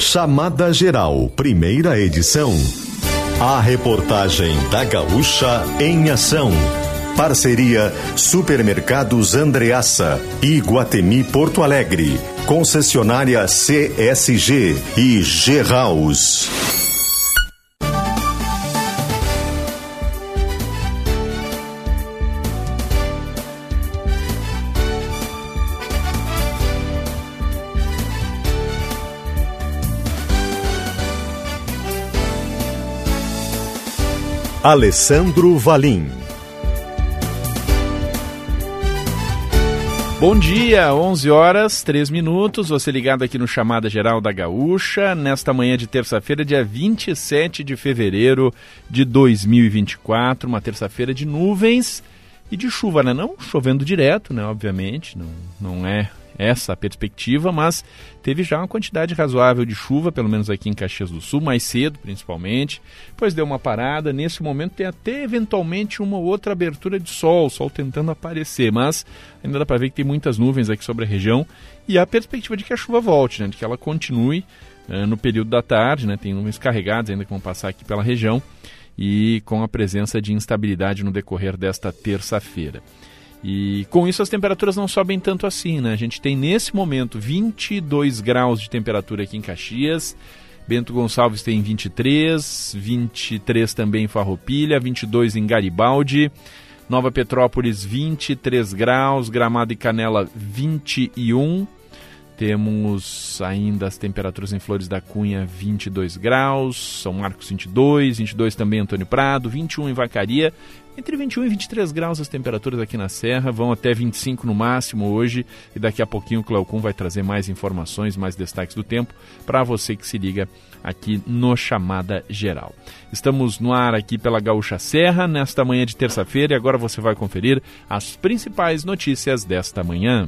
Chamada Geral, primeira edição. A reportagem da Gaúcha em ação. Parceria Supermercados Andreaça e Guatemi Porto Alegre. Concessionária CSG e G-House. Alessandro Valim. Bom dia, 11 horas, 3 minutos. Você ligado aqui no Chamada Geral da Gaúcha, nesta manhã de terça-feira, dia 27 de fevereiro de 2024, uma terça-feira de nuvens e de chuva, né? Não chovendo direto, né? Obviamente, não, não é essa perspectiva, mas teve já uma quantidade razoável de chuva, pelo menos aqui em Caxias do Sul, mais cedo principalmente. Depois deu uma parada. Nesse momento tem até eventualmente uma outra abertura de sol, sol tentando aparecer, mas ainda dá para ver que tem muitas nuvens aqui sobre a região e a perspectiva de que a chuva volte, né, de que ela continue uh, no período da tarde, né, tem nuvens carregadas ainda que vão passar aqui pela região e com a presença de instabilidade no decorrer desta terça-feira. E com isso as temperaturas não sobem tanto assim, né? A gente tem nesse momento 22 graus de temperatura aqui em Caxias. Bento Gonçalves tem 23, 23 também em Farroupilha, 22 em Garibaldi. Nova Petrópolis 23 graus, Gramado e Canela 21. Temos ainda as temperaturas em Flores da Cunha 22 graus, São Marcos 22, 22 também Antônio Prado, 21 em Vacaria entre 21 e 23 graus as temperaturas aqui na Serra, vão até 25 no máximo hoje e daqui a pouquinho o Cleocum vai trazer mais informações, mais destaques do tempo para você que se liga aqui no Chamada Geral. Estamos no ar aqui pela Gaúcha Serra nesta manhã de terça-feira e agora você vai conferir as principais notícias desta manhã.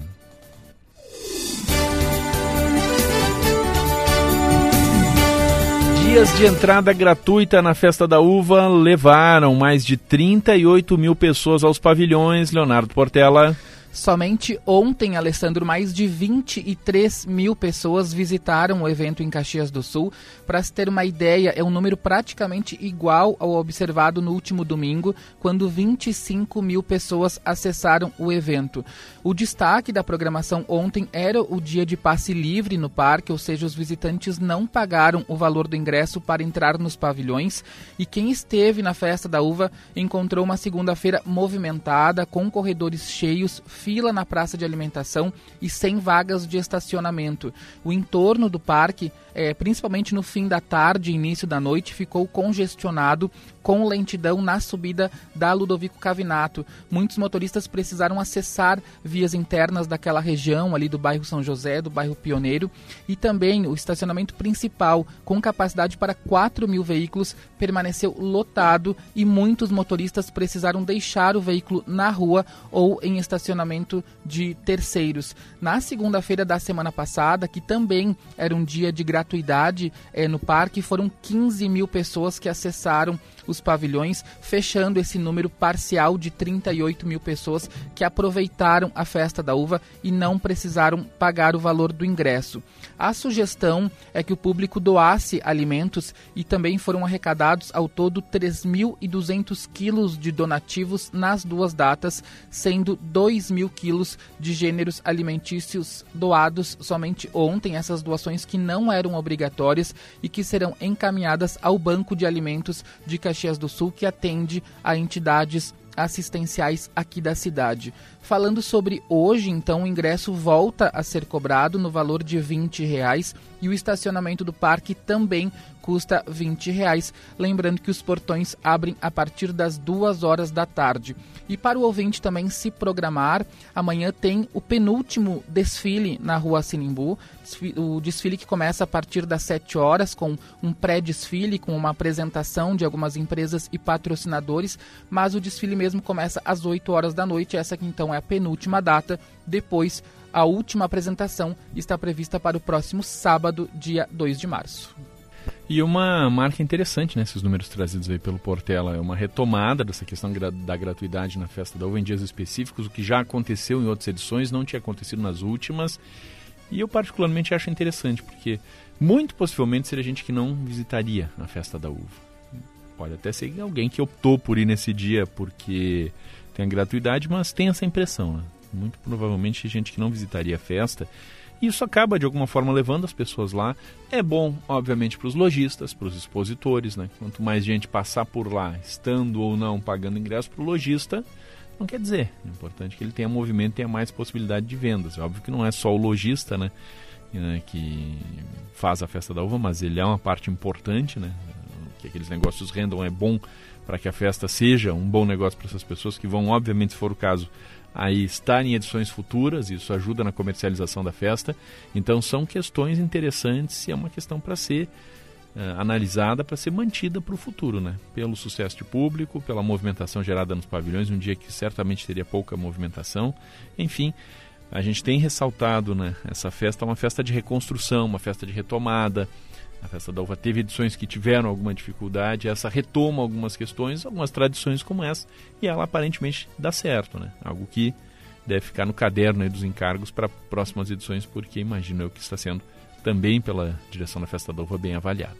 Dias de entrada gratuita na Festa da Uva levaram mais de 38 mil pessoas aos pavilhões. Leonardo Portela. Somente ontem, Alessandro, mais de 23 mil pessoas visitaram o evento em Caxias do Sul. Para se ter uma ideia, é um número praticamente igual ao observado no último domingo, quando 25 mil pessoas acessaram o evento. O destaque da programação ontem era o dia de passe livre no parque, ou seja, os visitantes não pagaram o valor do ingresso para entrar nos pavilhões. E quem esteve na festa da uva encontrou uma segunda-feira movimentada, com corredores cheios fila na praça de alimentação e sem vagas de estacionamento. O entorno do parque, é, principalmente no fim da tarde e início da noite, ficou congestionado com lentidão na subida da Ludovico Cavinato. Muitos motoristas precisaram acessar vias internas daquela região, ali do bairro São José, do bairro Pioneiro, e também o estacionamento principal, com capacidade para 4 mil veículos, permaneceu lotado e muitos motoristas precisaram deixar o veículo na rua ou em estacionamento de terceiros. Na segunda-feira da semana passada, que também era um dia de gratuidade é, no parque, foram 15 mil pessoas que acessaram os pavilhões, fechando esse número parcial de 38 mil pessoas que aproveitaram a festa da uva e não precisaram pagar o valor do ingresso. A sugestão é que o público doasse alimentos e também foram arrecadados ao todo 3.200 quilos de donativos nas duas datas, sendo 2 mil quilos de gêneros alimentícios doados somente ontem. Essas doações que não eram obrigatórias e que serão encaminhadas ao Banco de Alimentos de Caxias do Sul, que atende a entidades assistenciais aqui da cidade. Falando sobre hoje, então, o ingresso volta a ser cobrado no valor de 20 reais e o estacionamento do parque também custa 20 reais. Lembrando que os portões abrem a partir das duas horas da tarde. E para o ouvinte também se programar, amanhã tem o penúltimo desfile na rua Sinimbu. O desfile que começa a partir das 7 horas, com um pré-desfile, com uma apresentação de algumas empresas e patrocinadores, mas o desfile mesmo começa às 8 horas da noite. Essa aqui então é a penúltima data. Depois, a última apresentação está prevista para o próximo sábado, dia 2 de março. E uma marca interessante, né, esses números trazidos aí pelo Portela, é uma retomada dessa questão da gratuidade na festa da uva em dias específicos, o que já aconteceu em outras edições, não tinha acontecido nas últimas. E eu particularmente acho interessante, porque muito possivelmente seria gente que não visitaria a festa da uva. Pode até ser alguém que optou por ir nesse dia porque tem a gratuidade, mas tem essa impressão. Né? Muito provavelmente gente que não visitaria a festa. Isso acaba, de alguma forma, levando as pessoas lá. É bom, obviamente, para os lojistas, para os expositores. Né? Quanto mais gente passar por lá, estando ou não pagando ingresso para o lojista, não quer dizer. É importante que ele tenha movimento e tenha mais possibilidade de vendas. É óbvio que não é só o lojista né, né que faz a festa da uva, mas ele é uma parte importante. Né? Que aqueles negócios rendam é bom para que a festa seja um bom negócio para essas pessoas que vão, obviamente, se for o caso, aí estar em edições futuras, isso ajuda na comercialização da festa. Então são questões interessantes e é uma questão para ser uh, analisada para ser mantida para o futuro, né? Pelo sucesso de público, pela movimentação gerada nos pavilhões, um dia que certamente teria pouca movimentação. Enfim, a gente tem ressaltado, né? Essa festa é uma festa de reconstrução, uma festa de retomada. A festa da uva teve edições que tiveram alguma dificuldade, essa retoma algumas questões, algumas tradições como essa, e ela aparentemente dá certo, né? Algo que deve ficar no caderno dos encargos para próximas edições, porque imagino eu que está sendo também pela direção da Festa da Uva bem avaliada.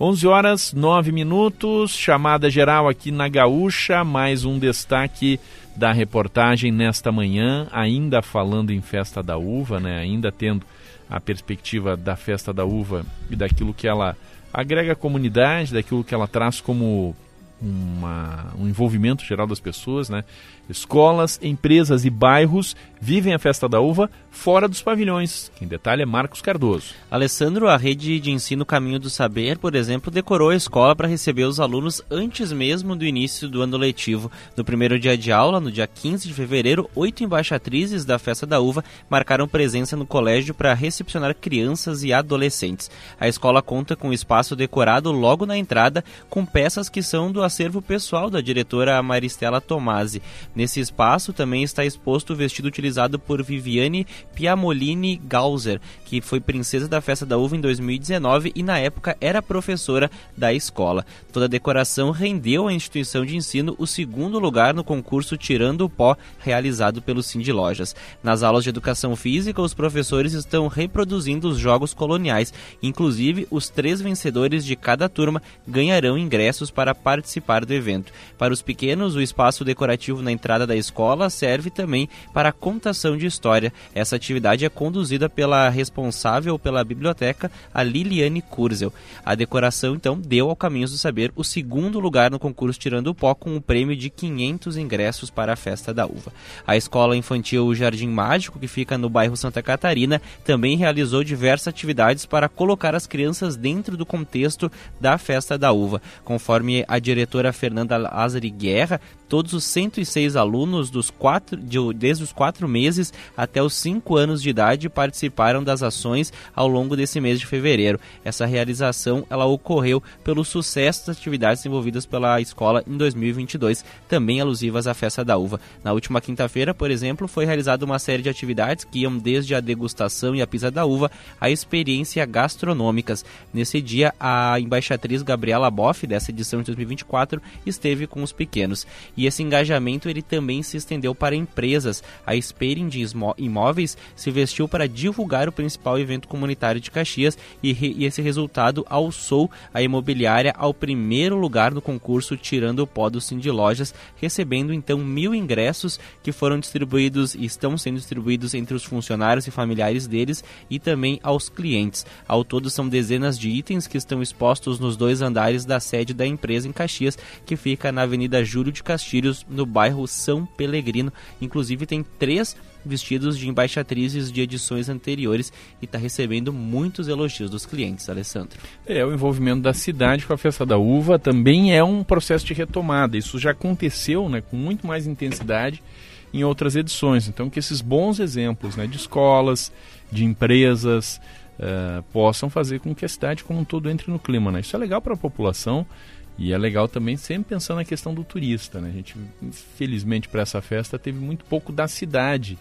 11 horas 9 minutos, chamada geral aqui na Gaúcha, mais um destaque da reportagem nesta manhã, ainda falando em Festa da Uva, né? ainda tendo a perspectiva da Festa da Uva e daquilo que ela agrega à comunidade, daquilo que ela traz como uma, um envolvimento geral das pessoas, né? Escolas, empresas e bairros vivem a festa da uva fora dos pavilhões. Quem detalha é Marcos Cardoso. Alessandro, a rede de ensino Caminho do Saber, por exemplo, decorou a escola para receber os alunos antes mesmo do início do ano letivo. No primeiro dia de aula, no dia 15 de fevereiro, oito embaixatrizes da festa da uva marcaram presença no colégio para recepcionar crianças e adolescentes. A escola conta com um espaço decorado logo na entrada com peças que são do acervo pessoal da diretora Maristela Tomasi. Nesse espaço também está exposto o vestido utilizado por Viviane Piamolini Gauser, que foi princesa da Festa da Uva em 2019 e na época era professora da escola. Toda a decoração rendeu à instituição de ensino o segundo lugar no concurso Tirando o Pó, realizado pelo Cindy Lojas. Nas aulas de educação física, os professores estão reproduzindo os jogos coloniais. Inclusive, os três vencedores de cada turma ganharão ingressos para participar do evento. Para os pequenos, o espaço decorativo na entrada entrada da escola serve também para contação de história. Essa atividade é conduzida pela responsável pela biblioteca, a Liliane Kurzel. A decoração, então, deu ao Caminhos do Saber o segundo lugar no concurso Tirando o Pó, com o prêmio de 500 ingressos para a Festa da Uva. A escola infantil Jardim Mágico, que fica no bairro Santa Catarina, também realizou diversas atividades para colocar as crianças dentro do contexto da Festa da Uva. Conforme a diretora Fernanda Lázari Guerra, todos os 106 alunos dos quatro, de, desde os quatro meses até os cinco anos de idade participaram das ações ao longo desse mês de fevereiro. Essa realização ela ocorreu pelo sucesso das atividades desenvolvidas pela escola em 2022, também alusivas à festa da uva. Na última quinta-feira, por exemplo, foi realizada uma série de atividades que iam desde a degustação e a pisa da uva à experiência gastronômicas. Nesse dia, a embaixatriz Gabriela Boff, dessa edição de 2024, esteve com os pequenos. E esse engajamento ele também se estendeu para empresas. A Spearing de Imóveis se vestiu para divulgar o principal evento comunitário de Caxias e, e esse resultado alçou a imobiliária ao primeiro lugar no concurso Tirando o Pó do Cindy Lojas, recebendo então mil ingressos que foram distribuídos e estão sendo distribuídos entre os funcionários e familiares deles e também aos clientes. Ao todo são dezenas de itens que estão expostos nos dois andares da sede da empresa em Caxias, que fica na Avenida Júlio de Castilhos Castilhos, no bairro São Pelegrino. Inclusive tem três vestidos de embaixatrizes de edições anteriores e está recebendo muitos elogios dos clientes, Alessandro. É, o envolvimento da cidade com a festa da uva também é um processo de retomada. Isso já aconteceu né, com muito mais intensidade em outras edições. Então, que esses bons exemplos né, de escolas, de empresas, uh, possam fazer com que a cidade como um todo entre no clima. Né? Isso é legal para a população e é legal também sempre pensando na questão do turista. Né? A gente, infelizmente, para essa festa teve muito pouco da cidade,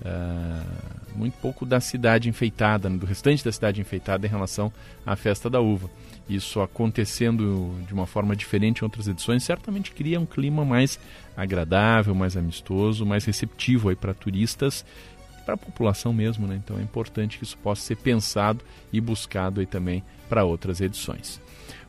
uh, muito pouco da cidade enfeitada, né? do restante da cidade enfeitada em relação à festa da uva. Isso acontecendo de uma forma diferente em outras edições certamente cria um clima mais agradável, mais amistoso, mais receptivo para turistas para a população mesmo, né? Então é importante que isso possa ser pensado e buscado aí também para outras edições.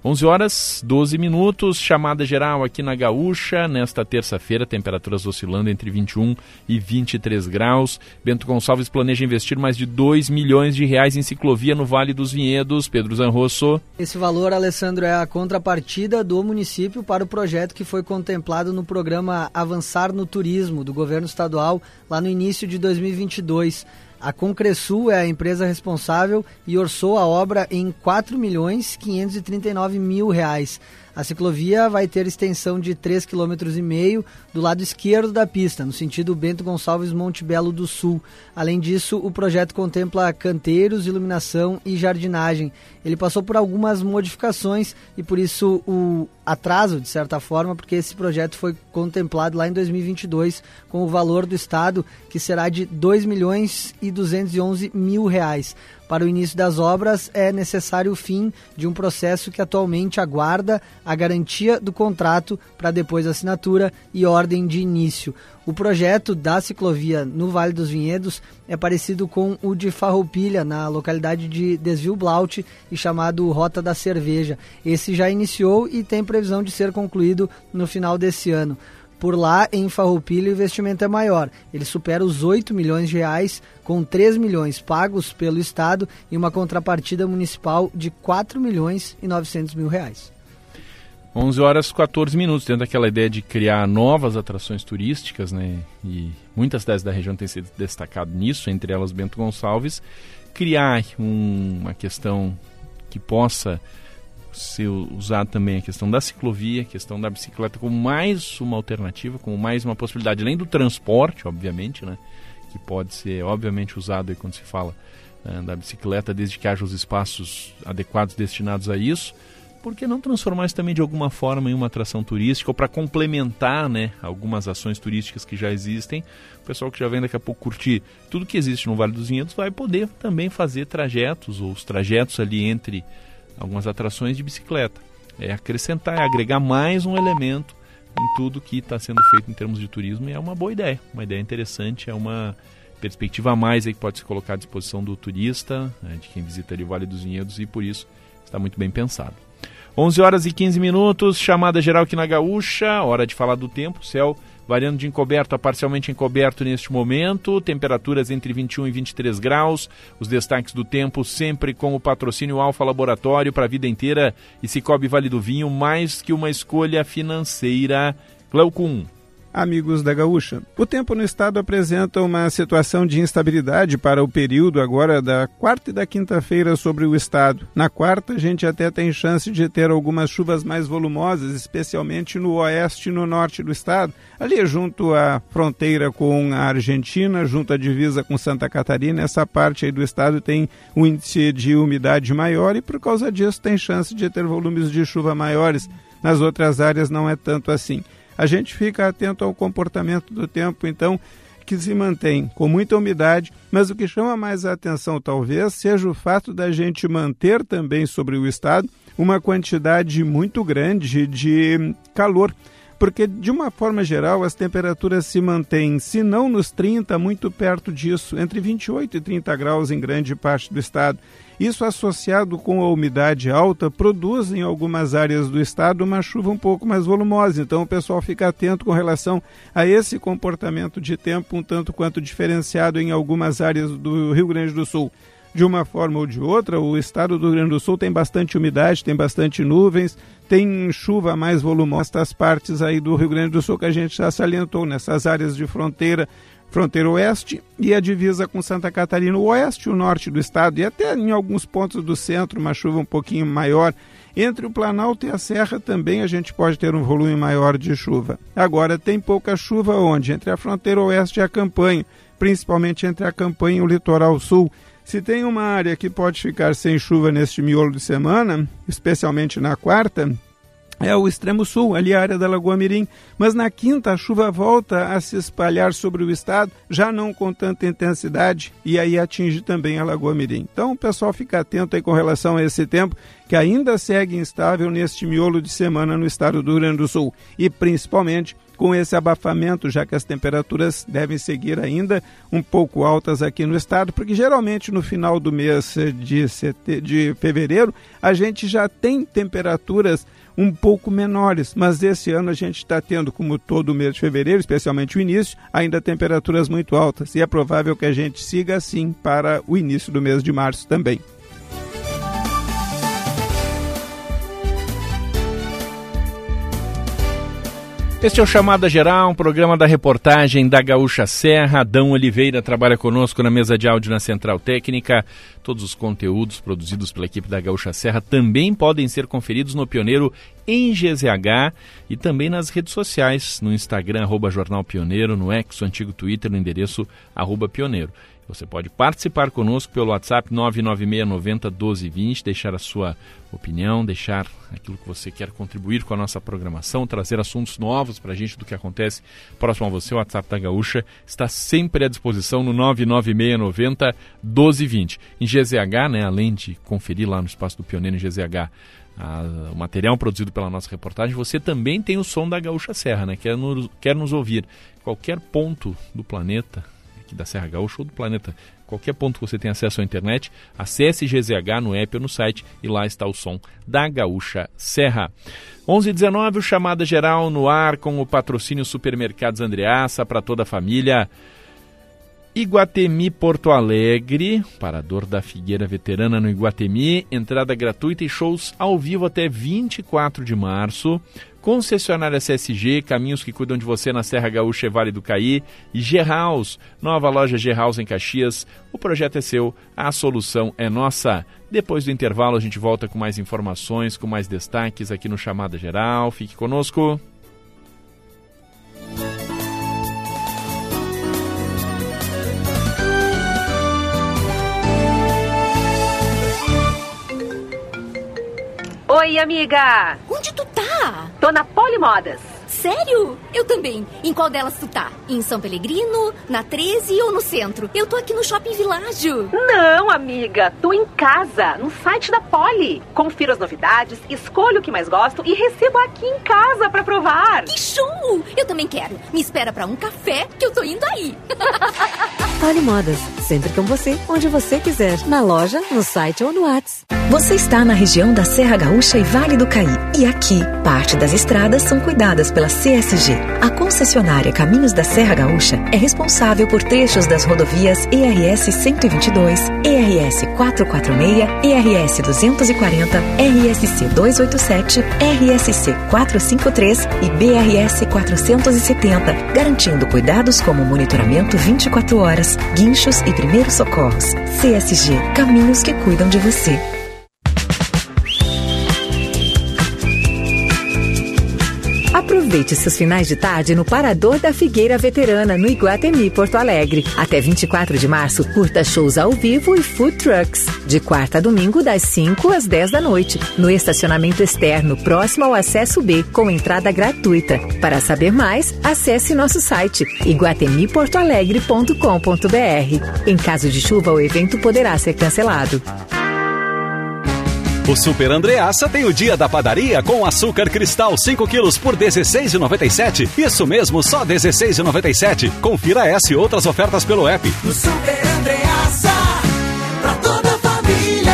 11 horas 12 minutos, chamada geral aqui na Gaúcha, nesta terça-feira, temperaturas oscilando entre 21 e 23 graus. Bento Gonçalves planeja investir mais de 2 milhões de reais em ciclovia no Vale dos Vinhedos. Pedro Zanrosso. Esse valor, Alessandro, é a contrapartida do município para o projeto que foi contemplado no programa Avançar no Turismo do governo estadual lá no início de 2022. A Concresul é a empresa responsável e orçou a obra em 4 milhões 539 mil reais. A ciclovia vai ter extensão de 3,5 km do lado esquerdo da pista, no sentido Bento Gonçalves Monte Belo do Sul. Além disso, o projeto contempla canteiros, iluminação e jardinagem. Ele passou por algumas modificações e por isso o atraso, de certa forma, porque esse projeto foi contemplado lá em 2022 com o valor do Estado, que será de 2 milhões e 211 mil reais. Para o início das obras, é necessário o fim de um processo que atualmente aguarda a garantia do contrato para depois assinatura e ordem de início. O projeto da ciclovia no Vale dos Vinhedos é parecido com o de Farroupilha, na localidade de Desvio Blaut e chamado Rota da Cerveja. Esse já iniciou e tem previsão de ser concluído no final desse ano. Por lá, em Farroupilha, o investimento é maior. Ele supera os 8 milhões de reais, com 3 milhões pagos pelo Estado e uma contrapartida municipal de 4 milhões e 900 mil reais. 11 horas 14 minutos, dentro daquela ideia de criar novas atrações turísticas, né? E muitas cidades da região têm se destacado nisso, entre elas Bento Gonçalves, criar um, uma questão que possa ser usado também a questão da ciclovia, a questão da bicicleta como mais uma alternativa, como mais uma possibilidade, além do transporte, obviamente, né? Que pode ser, obviamente, usado aí quando se fala uh, da bicicleta, desde que haja os espaços adequados destinados a isso. Por que não transformar isso também de alguma forma em uma atração turística ou para complementar né, algumas ações turísticas que já existem? O pessoal que já vem daqui a pouco curtir tudo que existe no Vale dos Vinhedos vai poder também fazer trajetos ou os trajetos ali entre algumas atrações de bicicleta. É acrescentar, é agregar mais um elemento em tudo que está sendo feito em termos de turismo e é uma boa ideia, uma ideia interessante, é uma perspectiva a mais aí que pode se colocar à disposição do turista, né, de quem visita ali o Vale dos Vinhedos e por isso está muito bem pensado. 11 horas e 15 minutos, chamada geral aqui na Gaúcha, hora de falar do tempo, céu variando de encoberto a parcialmente encoberto neste momento, temperaturas entre 21 e 23 graus, os destaques do tempo sempre com o patrocínio Alfa Laboratório para a vida inteira e Cicobi Vale do Vinho, mais que uma escolha financeira. Cleucum amigos da Gaúcha. O tempo no estado apresenta uma situação de instabilidade para o período agora da quarta e da quinta-feira sobre o estado. Na quarta, a gente até tem chance de ter algumas chuvas mais volumosas, especialmente no oeste e no norte do estado, ali junto à fronteira com a Argentina, junto à divisa com Santa Catarina. Essa parte aí do estado tem um índice de umidade maior e por causa disso tem chance de ter volumes de chuva maiores. Nas outras áreas não é tanto assim a gente fica atento ao comportamento do tempo, então, que se mantém com muita umidade, mas o que chama mais a atenção talvez seja o fato da gente manter também sobre o estado uma quantidade muito grande de calor porque de uma forma geral as temperaturas se mantêm, se não nos 30, muito perto disso, entre 28 e 30 graus em grande parte do estado. Isso associado com a umidade alta produz em algumas áreas do estado uma chuva um pouco mais volumosa. Então o pessoal fica atento com relação a esse comportamento de tempo um tanto quanto diferenciado em algumas áreas do Rio Grande do Sul de uma forma ou de outra, o estado do Rio Grande do Sul tem bastante umidade, tem bastante nuvens, tem chuva mais volumosa nas partes aí do Rio Grande do Sul que a gente já salientou, nessas áreas de fronteira fronteira oeste e a divisa com Santa Catarina, o oeste e o norte do estado, e até em alguns pontos do centro, uma chuva um pouquinho maior. Entre o Planalto e a Serra também a gente pode ter um volume maior de chuva. Agora, tem pouca chuva onde? Entre a fronteira oeste e a campanha, principalmente entre a campanha e o litoral sul. Se tem uma área que pode ficar sem chuva neste miolo de semana, especialmente na quarta, é o extremo sul, ali a área da Lagoa Mirim. Mas na quinta a chuva volta a se espalhar sobre o estado, já não com tanta intensidade, e aí atinge também a Lagoa Mirim. Então o pessoal fica atento aí com relação a esse tempo, que ainda segue instável neste miolo de semana no estado do Rio Grande do Sul. E principalmente com esse abafamento, já que as temperaturas devem seguir ainda um pouco altas aqui no estado, porque geralmente no final do mês de, sete... de fevereiro a gente já tem temperaturas um pouco menores, mas esse ano a gente está tendo, como todo o mês de fevereiro, especialmente o início, ainda temperaturas muito altas e é provável que a gente siga assim para o início do mês de março também. Este é o Chamada Geral, um programa da reportagem da Gaúcha Serra. Adão Oliveira trabalha conosco na mesa de áudio na Central Técnica. Todos os conteúdos produzidos pela equipe da Gaúcha Serra também podem ser conferidos no Pioneiro em GZH e também nas redes sociais, no Instagram, arroba Jornal Pioneiro, no X, o antigo Twitter, no endereço arroba Pioneiro. Você pode participar conosco pelo WhatsApp 99690 1220, deixar a sua opinião, deixar aquilo que você quer contribuir com a nossa programação, trazer assuntos novos para a gente do que acontece próximo a você. O WhatsApp da Gaúcha está sempre à disposição no 99690 1220. Em GZH, né, além de conferir lá no espaço do Pioneiro em GZH a, o material produzido pela nossa reportagem, você também tem o som da Gaúcha Serra, né? Quer quer nos ouvir qualquer ponto do planeta, aqui da Serra Gaúcha ou do planeta, qualquer ponto que você tenha acesso à internet, acesse GZH no app ou no site e lá está o som da Gaúcha Serra. 11:19 o chamada geral no ar com o patrocínio Supermercados Andreaça para toda a família. Iguatemi Porto Alegre, parador da Figueira Veterana no Iguatemi, entrada gratuita e shows ao vivo até 24 de março. Concessionária CSG, caminhos que cuidam de você na Serra Gaúcha e Vale do Caí. E G-House, nova loja G-House em Caxias. O projeto é seu, a solução é nossa. Depois do intervalo a gente volta com mais informações, com mais destaques aqui no Chamada Geral. Fique conosco. Oi, amiga! Onde tu Tô na Polimodas. Sério? Eu também. Em qual delas tu tá? Em São Pelegrino, na 13 ou no centro? Eu tô aqui no Shopping Világio. Não, amiga. Tô em casa, no site da Poli. Confiro as novidades, escolho o que mais gosto e recebo aqui em casa pra provar. Que show! Eu também quero. Me espera pra um café que eu tô indo aí. Polimodas. Sempre com você, onde você quiser. Na loja, no site ou no WhatsApp. Você está na região da Serra Gaúcha e Vale do Caí. E aqui, parte das estradas são cuidadas pela CSG. A concessionária Caminhos da Serra Gaúcha é responsável por trechos das rodovias ERS 122, ERS 446, ERS 240, RSC 287, RSC 453 e BRS 470, garantindo cuidados como monitoramento 24 horas, guinchos e primeiros socorros. CSG Caminhos que cuidam de você. Aproveite seus finais de tarde no Parador da Figueira Veterana, no Iguatemi, Porto Alegre. Até 24 de março, curta shows ao vivo e food trucks. De quarta a domingo, das 5 às 10 da noite. No estacionamento externo, próximo ao acesso B, com entrada gratuita. Para saber mais, acesse nosso site iguatemiportoalegre.com.br. Em caso de chuva, o evento poderá ser cancelado. O Super Andreaça tem o dia da padaria com açúcar cristal 5 quilos por 16,97. Isso mesmo, só 16,97. Confira essa e outras ofertas pelo app. O Super Andreaça, pra toda a família.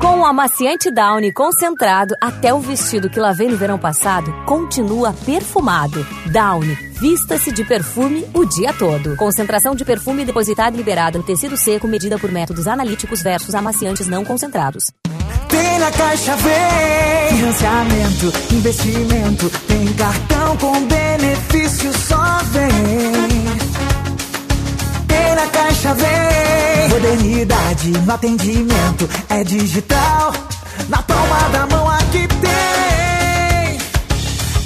Com o amaciante Downy concentrado, até o vestido que lavei no verão passado continua perfumado. Downy, vista-se de perfume o dia todo. Concentração de perfume depositada e liberada no tecido seco medida por métodos analíticos versus amaciantes não concentrados. Tem na Caixa Vem Financiamento, investimento Tem cartão com benefício Só vem Tem na Caixa Vem Modernidade no atendimento É digital Na palma da mão aqui tem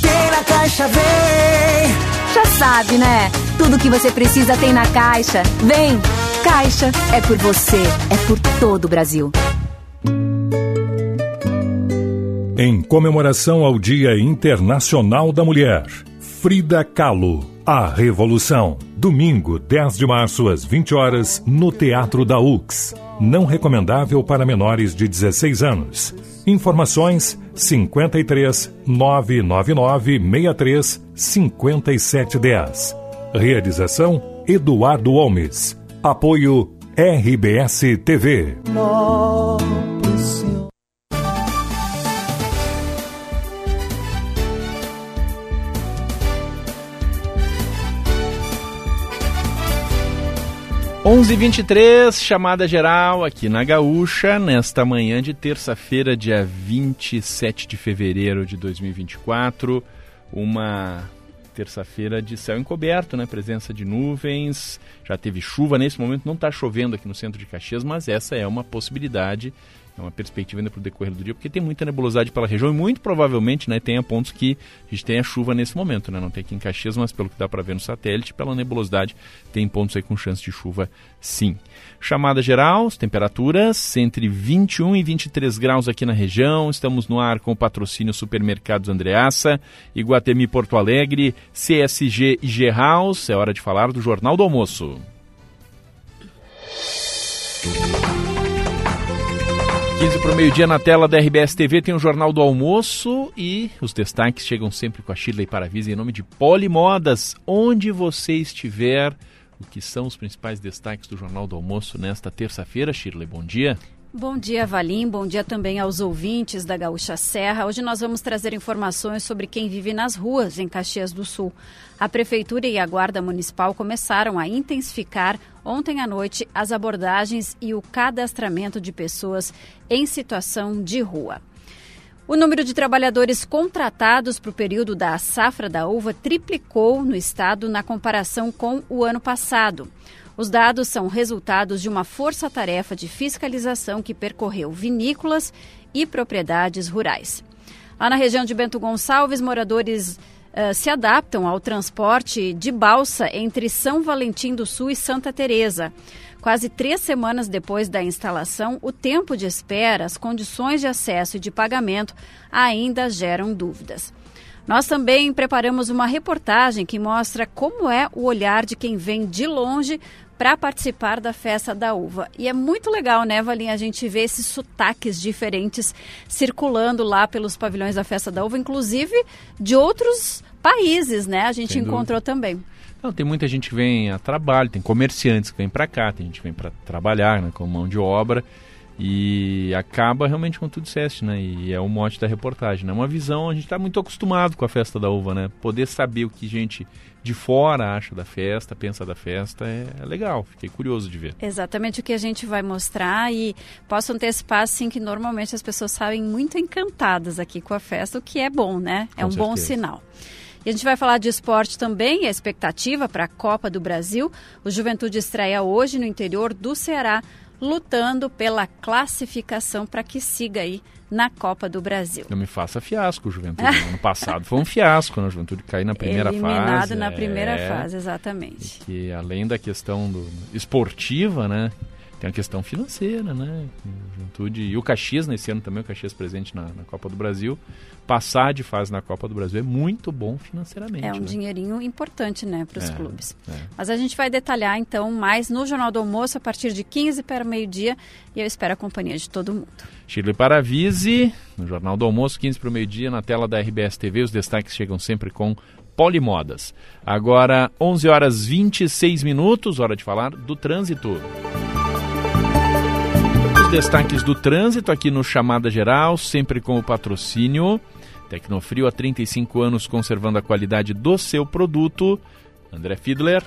Tem na Caixa Vem Já sabe, né? Tudo que você precisa tem na Caixa Vem! Caixa é por você, é por todo o Brasil. Em comemoração ao Dia Internacional da Mulher, Frida Kahlo, A Revolução. Domingo, 10 de março, às 20 horas, no Teatro da UX. Não recomendável para menores de 16 anos. Informações 53 999 63 5710. Realização Eduardo Holmes. Apoio RBS TV. Nosso 11:23 chamada geral aqui na Gaúcha, nesta manhã de terça-feira, dia 27 de fevereiro de 2024. Uma terça-feira de céu encoberto, né? Presença de nuvens. Já teve chuva nesse momento, não está chovendo aqui no centro de Caxias, mas essa é uma possibilidade é uma perspectiva ainda para o decorrer do dia, porque tem muita nebulosidade pela região e muito provavelmente né, tenha pontos que a gente tenha chuva nesse momento. Né? Não tem aqui em Caxias, mas pelo que dá para ver no satélite, pela nebulosidade, tem pontos aí com chance de chuva sim. Chamada geral, temperaturas entre 21 e 23 graus aqui na região. Estamos no ar com o patrocínio Supermercados Andreaça, Iguatemi Porto Alegre, CSG e G House. É hora de falar do Jornal do Almoço. 15 para o meio-dia na tela da RBS TV tem o Jornal do Almoço e os destaques chegam sempre com a Shirley Paravisa em nome de Polimodas. Onde você estiver, o que são os principais destaques do Jornal do Almoço nesta terça-feira? Shirley, bom dia. Bom dia, Valim. Bom dia também aos ouvintes da Gaúcha Serra. Hoje nós vamos trazer informações sobre quem vive nas ruas em Caxias do Sul. A Prefeitura e a Guarda Municipal começaram a intensificar ontem à noite as abordagens e o cadastramento de pessoas em situação de rua. O número de trabalhadores contratados para o período da safra da uva triplicou no estado na comparação com o ano passado. Os dados são resultados de uma força-tarefa de fiscalização que percorreu vinícolas e propriedades rurais. Lá na região de Bento Gonçalves, moradores uh, se adaptam ao transporte de balsa entre São Valentim do Sul e Santa Teresa. Quase três semanas depois da instalação, o tempo de espera, as condições de acesso e de pagamento ainda geram dúvidas. Nós também preparamos uma reportagem que mostra como é o olhar de quem vem de longe para participar da festa da uva. E é muito legal, né, Valinha, a gente ver esses sotaques diferentes circulando lá pelos pavilhões da festa da uva, inclusive de outros países, né? A gente Sem encontrou dúvida. também. Não, tem muita gente que vem a trabalho, tem comerciantes que vêm para cá, tem gente que vem para trabalhar, né, com mão de obra. E acaba realmente com tudo disseste, né? E é o mote da reportagem, né? Uma visão, a gente está muito acostumado com a festa da uva, né? Poder saber o que gente de fora acha da festa, pensa da festa, é, é, legal. Fiquei curioso de ver. Exatamente o que a gente vai mostrar e posso antecipar, assim, que normalmente as pessoas saem muito encantadas aqui com a festa, o que é bom, né? É com um certeza. bom sinal. E a gente vai falar de esporte também, a expectativa para a Copa do Brasil. O Juventude estreia hoje no interior do Ceará lutando pela classificação para que siga aí na Copa do Brasil. Não me faça fiasco, Juventude. ano passado foi um fiasco, né? Juventude cair na primeira Eliminado fase. Eliminado na primeira é... fase, exatamente. E que além da questão do, esportiva, né? Tem a questão financeira, né? Juventude e o Caxias nesse ano também, o Caxias presente na, na, Copa do Brasil. Passar de fase na Copa do Brasil é muito bom financeiramente. É um né? dinheirinho importante, né, para os é, clubes. É. Mas a gente vai detalhar então mais no Jornal do Almoço a partir de 15 para meio-dia e eu espero a companhia de todo mundo. Chile Paravise, no Jornal do Almoço, 15 para o meio-dia, na tela da RBS TV. Os destaques chegam sempre com Polimodas. Agora, 11 horas 26 minutos, hora de falar do trânsito os destaques do trânsito aqui no Chamada Geral, sempre com o patrocínio. Tecnofrio há 35 anos conservando a qualidade do seu produto. André Fiedler.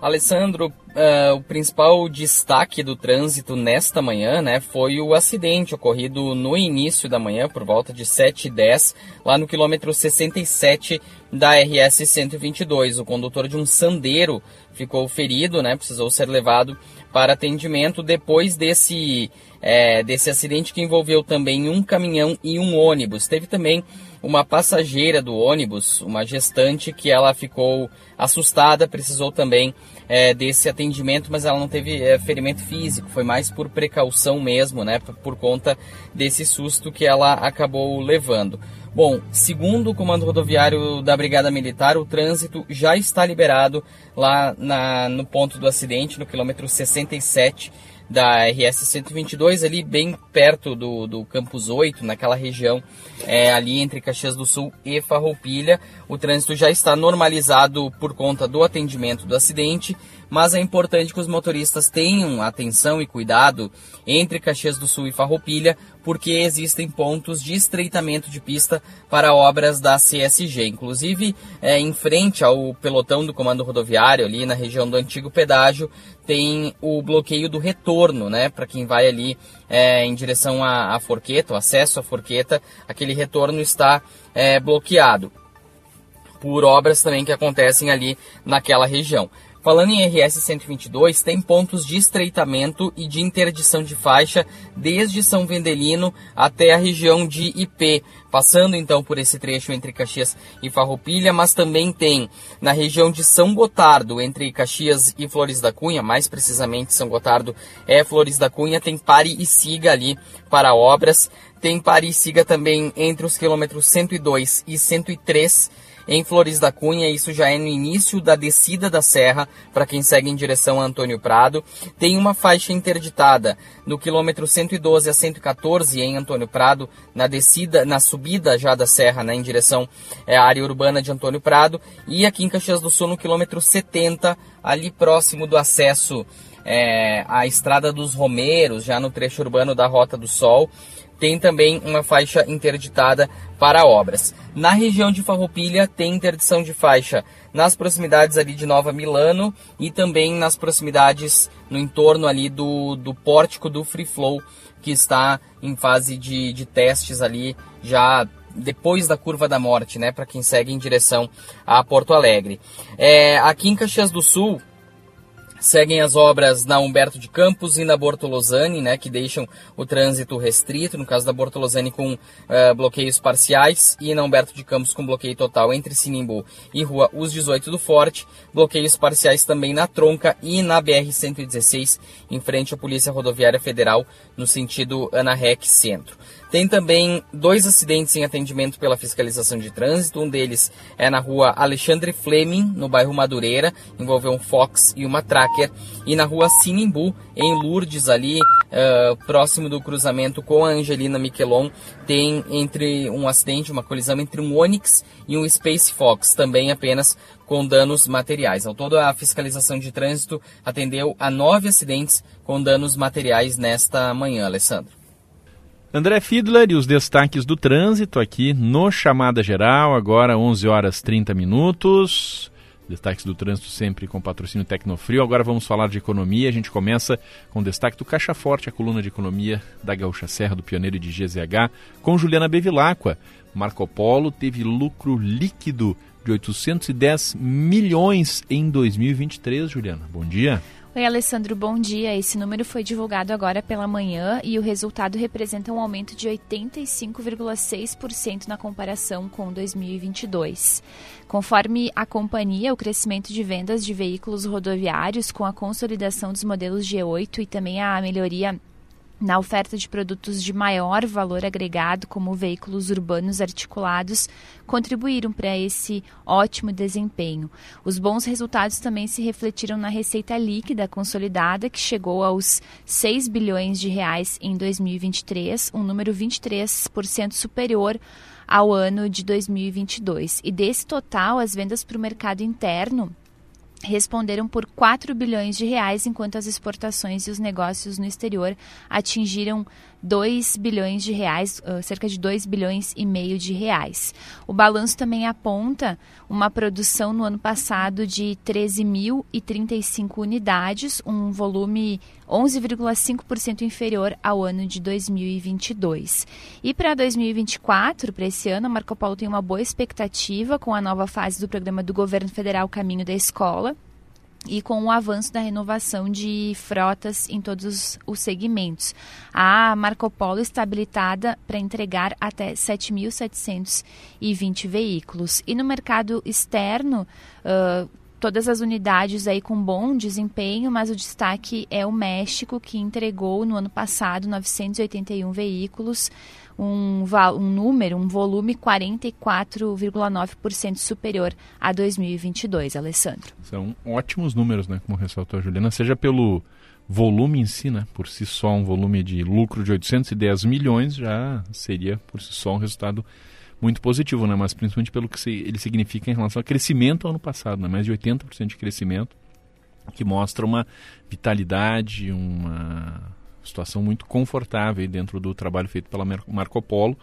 Alessandro, uh, o principal destaque do trânsito nesta manhã né, foi o acidente ocorrido no início da manhã, por volta de 7h10, lá no quilômetro 67 da RS 122. O condutor de um sandeiro ficou ferido, né, precisou ser levado para atendimento depois desse, é, desse acidente que envolveu também um caminhão e um ônibus. Teve também uma passageira do ônibus, uma gestante, que ela ficou assustada, precisou também é, desse atendimento, mas ela não teve é, ferimento físico, foi mais por precaução mesmo, né, por conta desse susto que ela acabou levando. Bom, segundo o comando rodoviário da Brigada Militar, o trânsito já está liberado lá na, no ponto do acidente, no quilômetro 67 da RS 122, ali bem perto do, do Campus 8, naquela região é, ali entre Caxias do Sul e Farroupilha. O trânsito já está normalizado por conta do atendimento do acidente, mas é importante que os motoristas tenham atenção e cuidado entre Caxias do Sul e Farroupilha, porque existem pontos de estreitamento de pista para obras da CSG. Inclusive, é, em frente ao pelotão do comando rodoviário, ali na região do antigo pedágio, tem o bloqueio do retorno, né? Para quem vai ali é, em direção à, à, Forqueta, o acesso à Forqueta, aquele retorno está é, bloqueado por obras também que acontecem ali naquela região. Falando em RS 122, tem pontos de estreitamento e de interdição de faixa desde São Vendelino até a região de IP, passando então por esse trecho entre Caxias e Farroupilha, mas também tem na região de São Gotardo, entre Caxias e Flores da Cunha, mais precisamente São Gotardo é Flores da Cunha, tem pare e siga ali para obras, tem pare e siga também entre os quilômetros 102 e 103 em Flores da Cunha, isso já é no início da descida da serra, para quem segue em direção a Antônio Prado. Tem uma faixa interditada no quilômetro 112 a 114 em Antônio Prado, na descida, na subida já da serra, né, em direção é, à área urbana de Antônio Prado. E aqui em Caxias do Sul, no quilômetro 70, ali próximo do acesso é, à Estrada dos Romeiros, já no trecho urbano da Rota do Sol tem também uma faixa interditada para obras. Na região de Farroupilha tem interdição de faixa nas proximidades ali de Nova Milano e também nas proximidades no entorno ali do, do pórtico do Free Flow que está em fase de, de testes ali já depois da curva da morte, né, para quem segue em direção a Porto Alegre. É, aqui em Caxias do Sul Seguem as obras na Humberto de Campos e na Bortolosani, né, que deixam o trânsito restrito, no caso da Bortolosani com uh, bloqueios parciais e na Humberto de Campos com bloqueio total entre Sinimbu e Rua Os 18 do Forte, bloqueios parciais também na Tronca e na BR-116, em frente à Polícia Rodoviária Federal, no sentido Ana Rec Centro. Tem também dois acidentes em atendimento pela fiscalização de trânsito. Um deles é na rua Alexandre Fleming, no bairro Madureira, envolveu um Fox e uma Tracker. E na rua Sinimbu, em Lourdes, ali uh, próximo do cruzamento com a Angelina Miquelon, tem entre um acidente, uma colisão entre um Onix e um Space Fox, também apenas com danos materiais. Ao todo, a fiscalização de trânsito atendeu a nove acidentes com danos materiais nesta manhã, Alessandro. André Fiedler e os destaques do trânsito aqui no Chamada Geral, agora 11 horas 30 minutos. Destaques do trânsito sempre com patrocínio Tecnofrio. Agora vamos falar de economia. A gente começa com o destaque do Caixa Forte, a coluna de economia da Gaúcha Serra, do Pioneiro de GZH, com Juliana Bevilacqua. Marco Polo teve lucro líquido de 810 milhões em 2023, Juliana. Bom dia. Oi, Alessandro, bom dia. Esse número foi divulgado agora pela manhã e o resultado representa um aumento de 85,6% na comparação com 2022. Conforme a companhia, o crescimento de vendas de veículos rodoviários com a consolidação dos modelos G8 e também a melhoria na oferta de produtos de maior valor agregado, como veículos urbanos articulados, contribuíram para esse ótimo desempenho. Os bons resultados também se refletiram na receita líquida consolidada, que chegou aos 6 bilhões de reais em 2023, um número 23% superior ao ano de 2022. E desse total, as vendas para o mercado interno responderam por 4 bilhões de reais, enquanto as exportações e os negócios no exterior atingiram 2 bilhões de reais, cerca de 2 bilhões e meio de reais. O balanço também aponta uma produção no ano passado de 13.035 unidades, um volume 11,5% inferior ao ano de 2022. E para 2024, para esse ano, a Marco Polo tem uma boa expectativa com a nova fase do programa do governo federal Caminho da Escola, e com o avanço da renovação de frotas em todos os segmentos. A Marco Polo está habilitada para entregar até 7.720 veículos. E no mercado externo, uh, todas as unidades aí com bom desempenho, mas o destaque é o México, que entregou no ano passado 981 veículos, um, um número, um volume 44,9% superior a 2022, Alessandro. São ótimos números, né, como ressaltou a Juliana, seja pelo volume em si, né, por si só, um volume de lucro de 810 milhões já seria por si só um resultado muito positivo, né, mas principalmente pelo que ele significa em relação ao crescimento ano passado, né, mais de 80% de crescimento, que mostra uma vitalidade, uma situação muito confortável dentro do trabalho feito pela Marco Polo,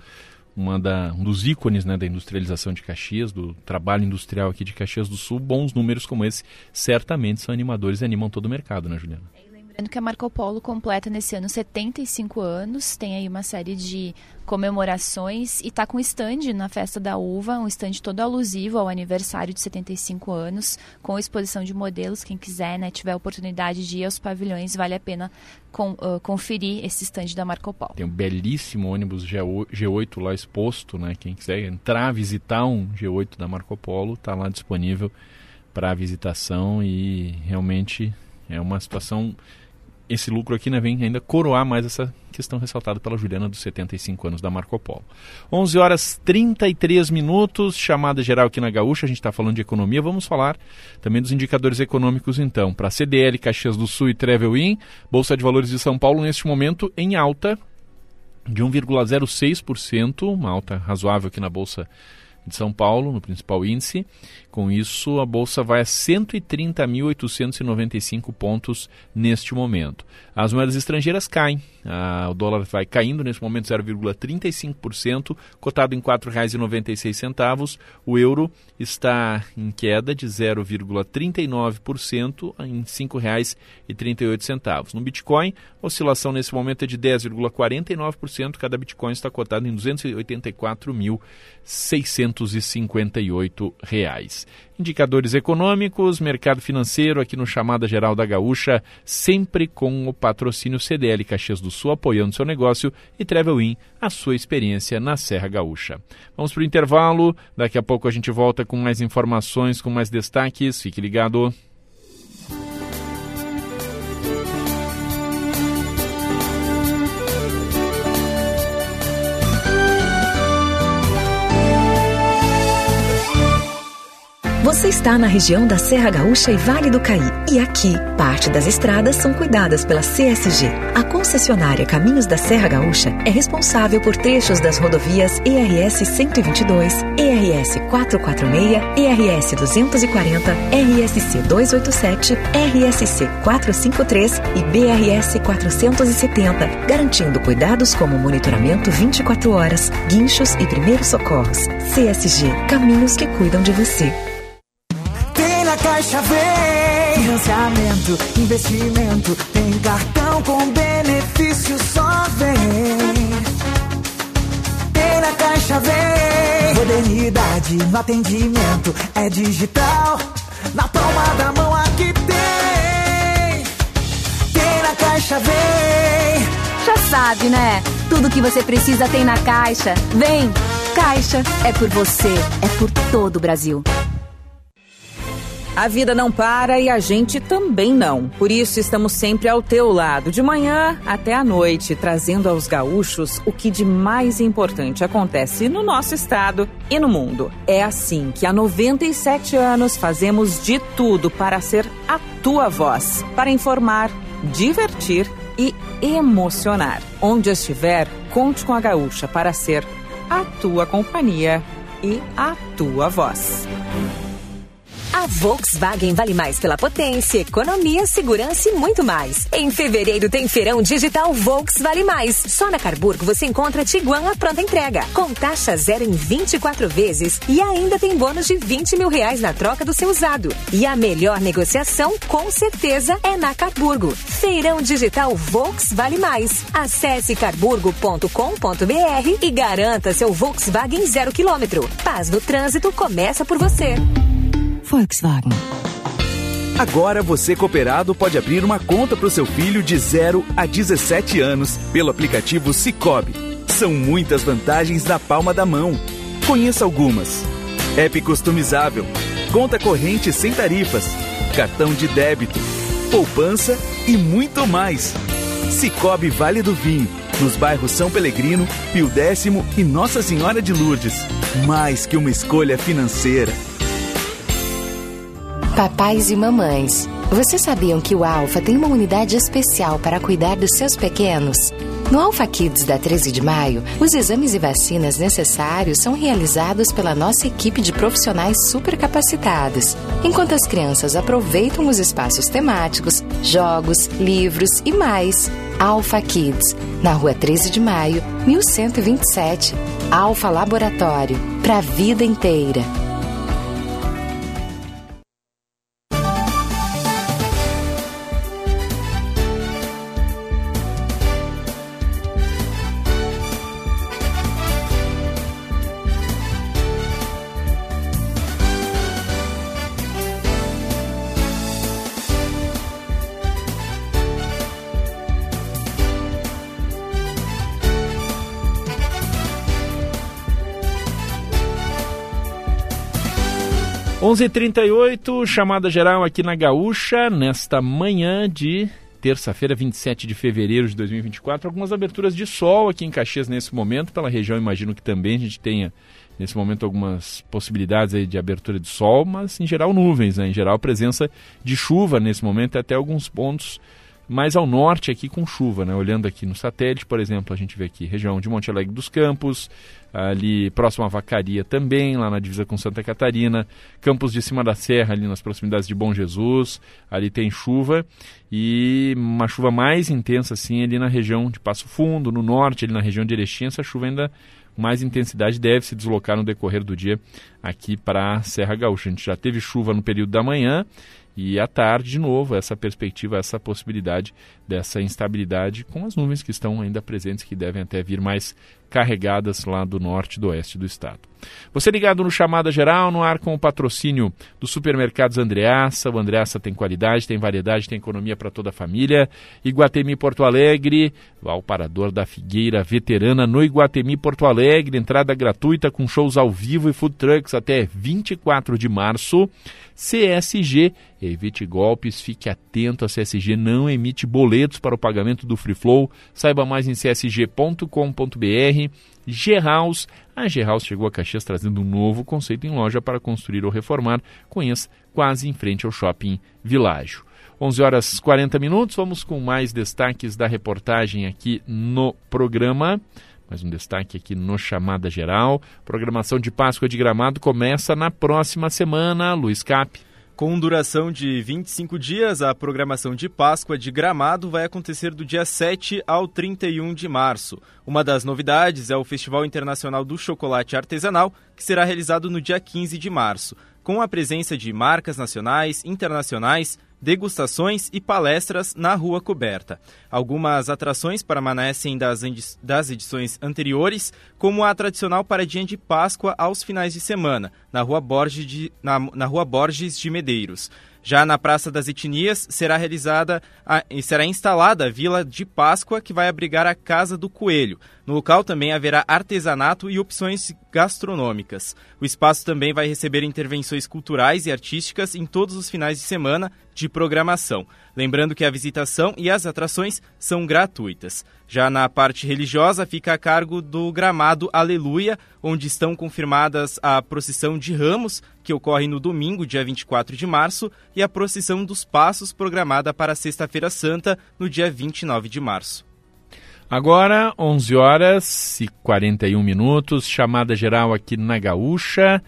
uma da, um dos ícones né, da industrialização de Caxias, do trabalho industrial aqui de Caxias do Sul. Bons números como esse certamente são animadores e animam todo o mercado, né, Juliana? Lembrando que a Marco Polo completa nesse ano 75 anos, tem aí uma série de comemorações e está com stand na Festa da Uva, um stand todo alusivo ao aniversário de 75 anos, com exposição de modelos. Quem quiser, né, tiver oportunidade de ir aos pavilhões, vale a pena com, uh, conferir esse stand da Marco Polo. Tem um belíssimo ônibus G8 lá exposto, né? Quem quiser entrar, visitar um G8 da Marco Polo, está lá disponível para visitação e realmente é uma situação esse lucro aqui né, vem ainda coroar mais essa questão ressaltada pela Juliana dos 75 anos da Marco Polo. 11 horas 33 minutos, chamada geral aqui na Gaúcha, a gente está falando de economia, vamos falar também dos indicadores econômicos então. Para CDL, Caxias do Sul e Travel In, Bolsa de Valores de São Paulo neste momento em alta de 1,06%, uma alta razoável aqui na Bolsa de São Paulo, no principal índice. Com isso, a bolsa vai a 130.895 pontos neste momento. As moedas estrangeiras caem. Ah, o dólar vai caindo nesse momento 0,35%, cotado em R$ 4,96. O euro está em queda de 0,39% em R$ 5,38. No Bitcoin, a oscilação nesse momento é de 10,49%. Cada Bitcoin está cotado em R$ 284.658. Indicadores econômicos, mercado financeiro aqui no Chamada Geral da Gaúcha, sempre com o patrocínio CDL Caxias do Sul apoiando seu negócio e Travel In, a sua experiência na Serra Gaúcha. Vamos para o intervalo, daqui a pouco a gente volta com mais informações, com mais destaques. Fique ligado. Você está na região da Serra Gaúcha e Vale do Caí. E aqui, parte das estradas são cuidadas pela CSG. A concessionária Caminhos da Serra Gaúcha é responsável por trechos das rodovias ERS 122, ERS 446, ERS 240, RSC 287, RSC 453 e BRS 470, garantindo cuidados como monitoramento 24 horas, guinchos e primeiros socorros. CSG, caminhos que cuidam de você. Financiamento, investimento Tem cartão com benefício Só vem Tem na Caixa vem Modernidade no atendimento É digital Na palma da mão aqui tem Tem na Caixa vem Já sabe, né? Tudo que você precisa tem na Caixa Vem! Caixa é por você, é por todo o Brasil. A vida não para e a gente também não. Por isso estamos sempre ao teu lado, de manhã até à noite, trazendo aos gaúchos o que de mais importante acontece no nosso estado e no mundo. É assim que há 97 anos fazemos de tudo para ser a tua voz, para informar, divertir e emocionar. Onde estiver, conte com a gaúcha para ser a tua companhia e a tua voz. A Volkswagen vale mais pela potência, economia, segurança e muito mais. Em fevereiro tem feirão digital Volks Vale Mais. Só na Carburgo você encontra Tiguan à pronta entrega, com taxa zero em 24 vezes e ainda tem bônus de 20 mil reais na troca do seu usado. E a melhor negociação, com certeza, é na Carburgo. Feirão digital Volks Vale Mais. Acesse carburgo.com.br e garanta seu Volkswagen zero quilômetro. Paz no trânsito começa por você. Volkswagen. Agora você cooperado pode abrir uma conta para o seu filho de 0 a 17 anos pelo aplicativo Cicobi. São muitas vantagens na palma da mão. Conheça algumas. App customizável, conta corrente sem tarifas, cartão de débito, poupança e muito mais. Cicobi Vale do Vinho, nos bairros São Pelegrino, Pio Décimo e Nossa Senhora de Lourdes. Mais que uma escolha financeira. Papais e mamães, Vocês sabiam que o Alfa tem uma unidade especial para cuidar dos seus pequenos? No Alpha Kids da 13 de maio, os exames e vacinas necessários são realizados pela nossa equipe de profissionais super capacitados, enquanto as crianças aproveitam os espaços temáticos, jogos, livros e mais. Alpha Kids, na rua 13 de maio, 1127. Alpha Laboratório, para a vida inteira. Onze h 38 chamada geral aqui na Gaúcha, nesta manhã de terça-feira, 27 de fevereiro de 2024. Algumas aberturas de sol aqui em Caxias nesse momento, pela região imagino que também a gente tenha nesse momento algumas possibilidades aí de abertura de sol, mas em geral nuvens, né? em geral presença de chuva nesse momento até alguns pontos mais ao norte aqui com chuva, né? Olhando aqui no satélite, por exemplo, a gente vê aqui região de Monte Alegre dos Campos, ali próximo à Vacaria também, lá na divisa com Santa Catarina, Campos de Cima da Serra, ali nas proximidades de Bom Jesus, ali tem chuva e uma chuva mais intensa assim ali na região de Passo Fundo, no norte, ali na região de Erechim, essa chuva ainda mais intensidade deve se deslocar no decorrer do dia aqui para a Serra Gaúcha. A gente já teve chuva no período da manhã e à tarde, de novo, essa perspectiva, essa possibilidade dessa instabilidade com as nuvens que estão ainda presentes, que devem até vir mais carregadas lá do norte e do oeste do estado. Você ligado no Chamada Geral, no ar com o patrocínio dos supermercados Andreaça. O Andreaça tem qualidade, tem variedade, tem economia para toda a família. Iguatemi Porto Alegre, ao parador da Figueira Veterana no Iguatemi Porto Alegre. Entrada gratuita com shows ao vivo e food trucks até 24 de março. CSG, evite golpes, fique atento, a CSG não emite boletos para o pagamento do Free Flow. Saiba mais em csg.com.br. G-House, a G-House chegou a Caxias trazendo um novo conceito em loja para construir ou reformar. Conheça quase em frente ao Shopping Világio. 11 horas 40 minutos, vamos com mais destaques da reportagem aqui no programa. Mais um destaque aqui no Chamada Geral. Programação de Páscoa de Gramado começa na próxima semana. Luiz Cap. Com duração de 25 dias, a programação de Páscoa de Gramado vai acontecer do dia 7 ao 31 de março. Uma das novidades é o Festival Internacional do Chocolate Artesanal, que será realizado no dia 15 de março, com a presença de marcas nacionais, internacionais, degustações e palestras na Rua Coberta. Algumas atrações permanecem das, das edições anteriores, como a tradicional paradinha de Páscoa aos finais de semana, na Rua Borges de, na, na Rua Borges de Medeiros. Já na Praça das Etnias será realizada a, será instalada a Vila de Páscoa, que vai abrigar a Casa do Coelho. No local também haverá artesanato e opções gastronômicas. O espaço também vai receber intervenções culturais e artísticas em todos os finais de semana de programação. Lembrando que a visitação e as atrações são gratuitas. Já na parte religiosa, fica a cargo do Gramado Aleluia, onde estão confirmadas a procissão de Ramos, que ocorre no domingo, dia 24 de março, e a procissão dos Passos, programada para Sexta-feira Santa, no dia 29 de março. Agora, 11 horas e 41 minutos, chamada geral aqui na Gaúcha.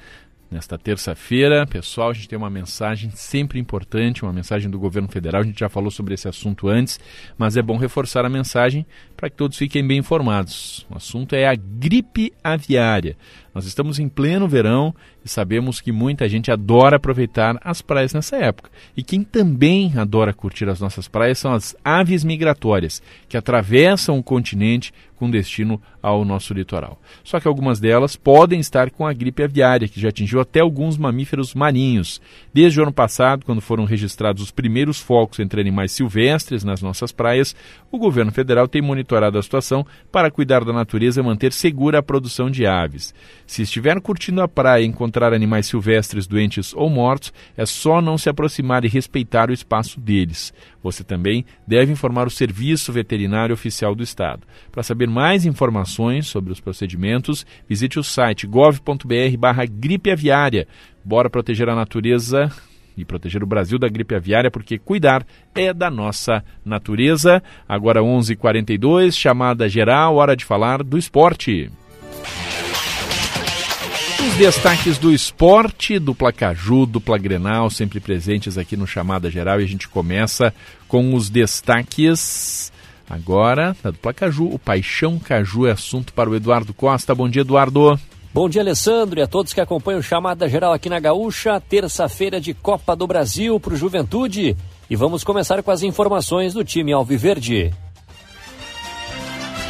Nesta terça-feira, pessoal, a gente tem uma mensagem sempre importante, uma mensagem do governo federal. A gente já falou sobre esse assunto antes, mas é bom reforçar a mensagem para que todos fiquem bem informados. O assunto é a gripe aviária. Nós estamos em pleno verão e sabemos que muita gente adora aproveitar as praias nessa época. E quem também adora curtir as nossas praias são as aves migratórias, que atravessam o continente com destino ao nosso litoral. Só que algumas delas podem estar com a gripe aviária, que já atingiu até alguns mamíferos marinhos. Desde o ano passado, quando foram registrados os primeiros focos entre animais silvestres nas nossas praias, o governo federal tem monitorado a situação para cuidar da natureza e manter segura a produção de aves. Se estiver curtindo a praia e encontrar animais silvestres doentes ou mortos, é só não se aproximar e respeitar o espaço deles. Você também deve informar o Serviço Veterinário Oficial do Estado. Para saber mais informações sobre os procedimentos, visite o site gov.br barra gripe aviária. Bora proteger a natureza e proteger o Brasil da gripe aviária, porque cuidar é da nossa natureza. Agora 11:42, chamada geral, hora de falar do esporte. Os destaques do esporte, dupla Caju, dupla Grenal, sempre presentes aqui no Chamada Geral. E a gente começa com os destaques agora da dupla Caju. O Paixão Caju é assunto para o Eduardo Costa. Bom dia, Eduardo. Bom dia, Alessandro, e a todos que acompanham Chamada Geral aqui na Gaúcha. Terça-feira de Copa do Brasil para o Juventude. E vamos começar com as informações do time Alviverde.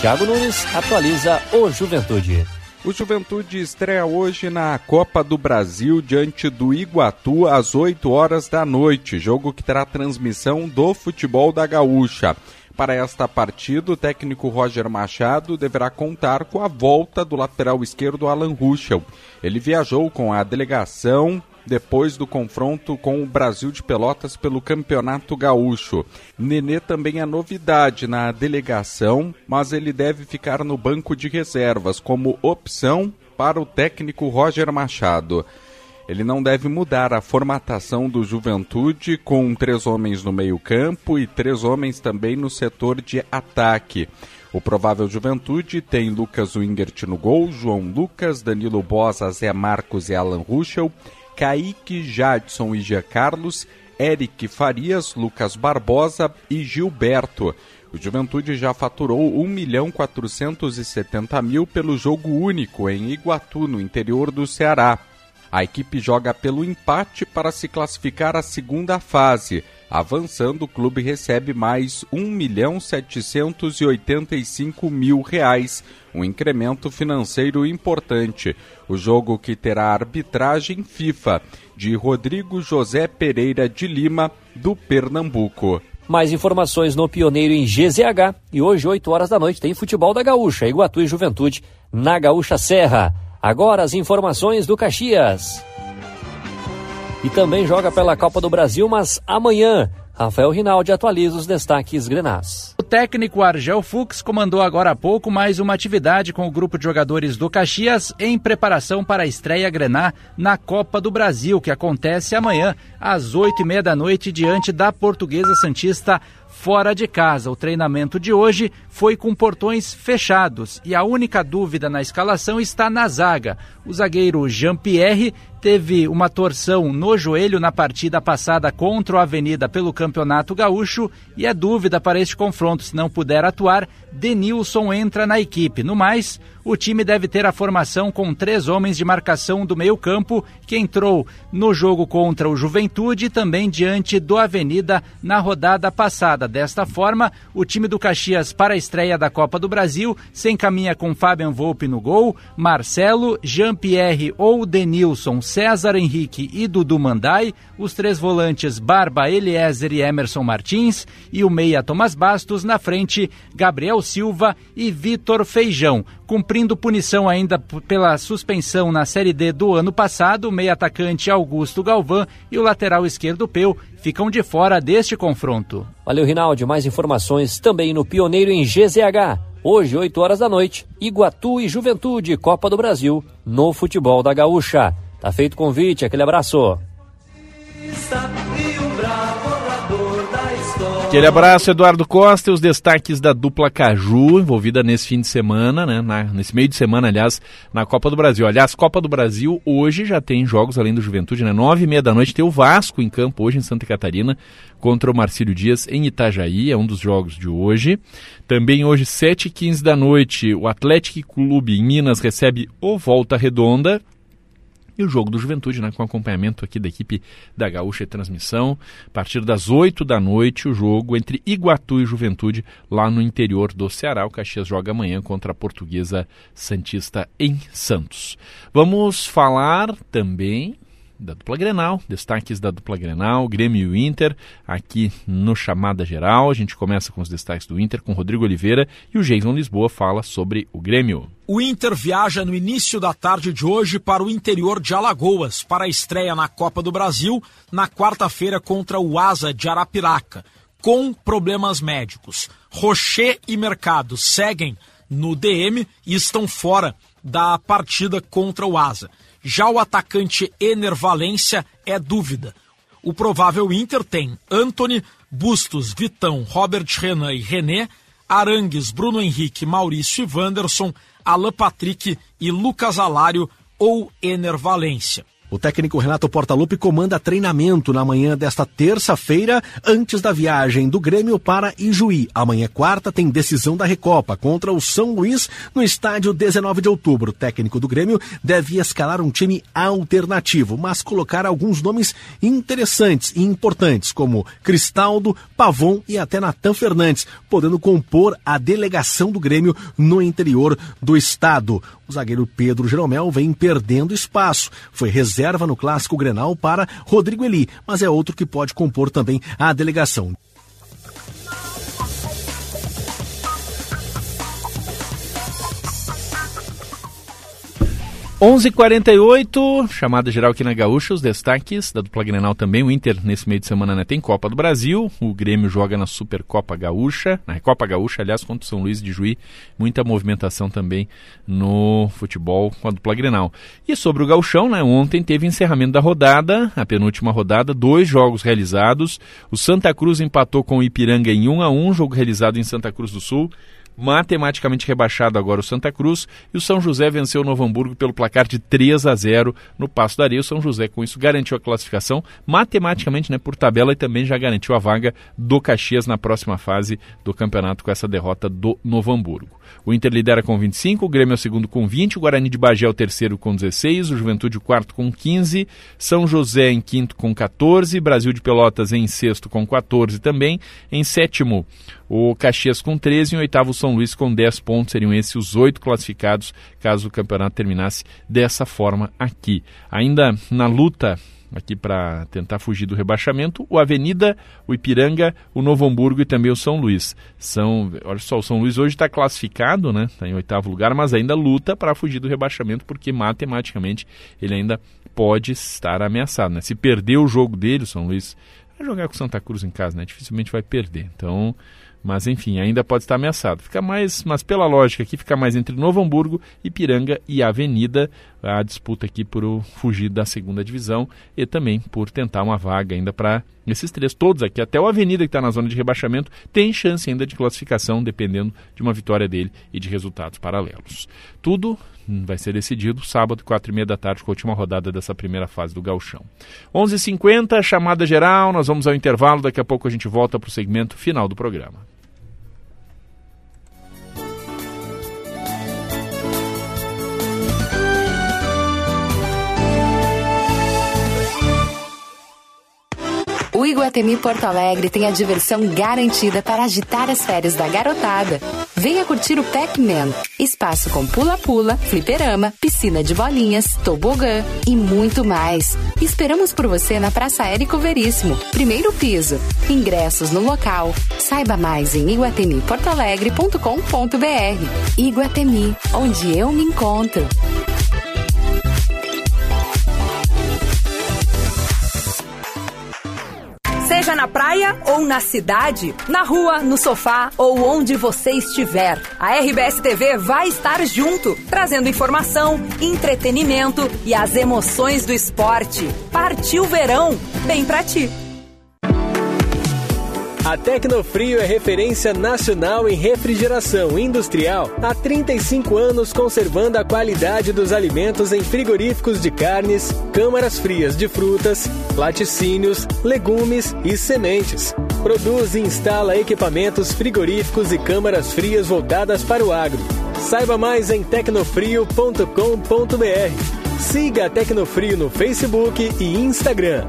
Thiago Nunes atualiza o Juventude. O Juventude estreia hoje na Copa do Brasil diante do Iguatu às 8 horas da noite, jogo que terá transmissão do futebol da Gaúcha. Para esta partida, o técnico Roger Machado deverá contar com a volta do lateral esquerdo Alan Ruschel. Ele viajou com a delegação depois do confronto com o Brasil de Pelotas pelo Campeonato Gaúcho. Nenê também é novidade na delegação, mas ele deve ficar no banco de reservas como opção para o técnico Roger Machado. Ele não deve mudar a formatação do Juventude com três homens no meio-campo e três homens também no setor de ataque. O provável Juventude tem Lucas Wingert no gol, João Lucas, Danilo Bosa, Zé Marcos e Alan Ruschel, Kaique, Jadson e Gia Carlos, Eric Farias, Lucas Barbosa e Gilberto. O Juventude já faturou 1 milhão 470 mil pelo jogo único em Iguatu, no interior do Ceará. A equipe joga pelo empate para se classificar à segunda fase. Avançando, o clube recebe mais 1 milhão 785 mil reais, um incremento financeiro importante. O jogo que terá arbitragem FIFA de Rodrigo José Pereira de Lima, do Pernambuco. Mais informações no Pioneiro em GZH. E hoje, 8 horas da noite, tem futebol da Gaúcha, Iguatu e Juventude, na Gaúcha Serra. Agora as informações do Caxias. E também joga pela Copa do Brasil, mas amanhã. Rafael Rinaldi atualiza os destaques grenás. O técnico Argel Fux comandou agora há pouco mais uma atividade com o grupo de jogadores do Caxias em preparação para a estreia Grená na Copa do Brasil, que acontece amanhã às oito e meia da noite diante da Portuguesa Santista fora de casa. O treinamento de hoje foi com portões fechados e a única dúvida na escalação está na zaga. O zagueiro Jean-Pierre teve uma torção no joelho na partida passada contra o Avenida pelo Campeonato Gaúcho e é dúvida para este confronto. Se não puder atuar, Denilson entra na equipe. No mais, o time deve ter a formação com três homens de marcação do meio-campo, que entrou no jogo contra o Juventude e também diante do Avenida na rodada passada. Desta forma, o time do Caxias para a estreia da Copa do Brasil se encaminha com Fabian Volpe no gol, Marcelo, Jean-Pierre ou Denilson, César Henrique e Dudu Mandai, os três volantes Barba, Eliezer e Emerson Martins e o meia Thomas Bastos na frente, Gabriel Silva e Vitor Feijão. Cumprindo punição ainda pela suspensão na Série D do ano passado, o meia atacante Augusto Galvão e o lateral esquerdo Peu ficam de fora deste confronto. Valeu, Rinaldi. Mais informações também no Pioneiro em GZH. Hoje, 8 horas da noite, Iguatu e Juventude, Copa do Brasil, no futebol da Gaúcha. Tá feito o convite, aquele abraço. Aquele abraço, Eduardo Costa, e os destaques da dupla Caju, envolvida nesse fim de semana, né? Na, nesse meio de semana, aliás, na Copa do Brasil. Aliás, Copa do Brasil hoje já tem jogos além do Juventude, né? Nove e meia da noite tem o Vasco em campo hoje em Santa Catarina contra o Marcílio Dias em Itajaí, é um dos jogos de hoje. Também hoje, sete e quinze da noite, o Atlético Clube em Minas recebe o Volta Redonda, e o jogo do Juventude, né, com acompanhamento aqui da equipe da Gaúcha e Transmissão. A partir das 8 da noite, o jogo entre Iguatu e Juventude, lá no interior do Ceará. O Caxias joga amanhã contra a Portuguesa Santista em Santos. Vamos falar também da dupla Grenal, destaques da dupla Grenal, Grêmio e Inter, aqui no Chamada Geral. A gente começa com os destaques do Inter, com Rodrigo Oliveira e o Jason Lisboa fala sobre o Grêmio. O Inter viaja no início da tarde de hoje para o interior de Alagoas, para a estreia na Copa do Brasil, na quarta-feira contra o Asa de Arapiraca, com problemas médicos. Rocher e Mercado seguem no DM e estão fora da partida contra o Asa. Já o atacante Ener Valência é dúvida. o provável Inter tem Anthony, Bustos, Vitão, Robert Renan e René, Arangues, Bruno Henrique, Maurício e Wanderson, Alan Patrick e Lucas Alário ou Ener Valência. O técnico Renato Portaluppi comanda treinamento na manhã desta terça-feira, antes da viagem do Grêmio para Ijuí. Amanhã, quarta, tem decisão da Recopa contra o São Luís no estádio 19 de outubro. O técnico do Grêmio deve escalar um time alternativo, mas colocar alguns nomes interessantes e importantes, como Cristaldo, Pavon e até Natan Fernandes, podendo compor a delegação do Grêmio no interior do estado. O zagueiro Pedro Jeromel vem perdendo espaço. Foi reserva no clássico Grenal para Rodrigo Eli, mas é outro que pode compor também a delegação. 11:48 chamada geral aqui na Gaúcha, os destaques da dupla Grenal também. O Inter nesse meio de semana né, tem Copa do Brasil, o Grêmio joga na Supercopa Gaúcha, na Copa Gaúcha, aliás, contra o São Luís de Juí. Muita movimentação também no futebol com a dupla Grenal. E sobre o Gauchão, né, ontem teve encerramento da rodada, a penúltima rodada, dois jogos realizados. O Santa Cruz empatou com o Ipiranga em 1 a 1, jogo realizado em Santa Cruz do Sul matematicamente rebaixado agora o Santa Cruz, e o São José venceu o Novo Hamburgo pelo placar de 3 a 0 no Passo da Areia. O São José com isso garantiu a classificação matematicamente, né, por tabela e também já garantiu a vaga do Caxias na próxima fase do campeonato com essa derrota do Novo Hamburgo. O Inter lidera com 25, o Grêmio é o segundo com 20, o Guarani de Bagé é o terceiro com 16, o Juventude o quarto com 15, São José em quinto com 14, Brasil de Pelotas em sexto com 14 também, em sétimo o Caxias com 13 e em oitavo o São Luís com 10 pontos. Seriam esses os oito classificados caso o campeonato terminasse dessa forma aqui. Ainda na luta aqui para tentar fugir do rebaixamento, o Avenida, o Ipiranga, o Novo Hamburgo e também o São Luís. São, olha só, o São Luís hoje está classificado, né? Está em oitavo lugar, mas ainda luta para fugir do rebaixamento, porque matematicamente ele ainda pode estar ameaçado. Né? Se perder o jogo dele, o São Luís vai jogar com Santa Cruz em casa, né? Dificilmente vai perder. Então, mas enfim, ainda pode estar ameaçado. Fica mais, mas pela lógica aqui, fica mais entre Novo Hamburgo, Ipiranga e Avenida. A disputa aqui por fugir da segunda divisão e também por tentar uma vaga ainda para esses três, todos aqui, até o Avenida que está na zona de rebaixamento, tem chance ainda de classificação, dependendo de uma vitória dele e de resultados paralelos. Tudo vai ser decidido sábado, quatro e meia da tarde, com a última rodada dessa primeira fase do Galchão. 11:50 h 50 chamada geral, nós vamos ao intervalo, daqui a pouco a gente volta para o segmento final do programa. O Iguatemi Porto Alegre tem a diversão garantida para agitar as férias da garotada. Venha curtir o Pac-Man, espaço com pula-pula, fliperama, piscina de bolinhas, tobogã e muito mais. Esperamos por você na Praça Érico Veríssimo, primeiro piso. Ingressos no local. Saiba mais em iguatemiportoalegre.com.br. Iguatemi, onde eu me encontro. Seja na praia ou na cidade, na rua, no sofá ou onde você estiver, a RBS TV vai estar junto, trazendo informação, entretenimento e as emoções do esporte. Partiu verão, bem pra ti. A Tecnofrio é referência nacional em refrigeração industrial há 35 anos, conservando a qualidade dos alimentos em frigoríficos de carnes, câmaras frias de frutas, laticínios, legumes e sementes. Produz e instala equipamentos frigoríficos e câmaras frias voltadas para o agro. Saiba mais em tecnofrio.com.br. Siga a Tecnofrio no Facebook e Instagram.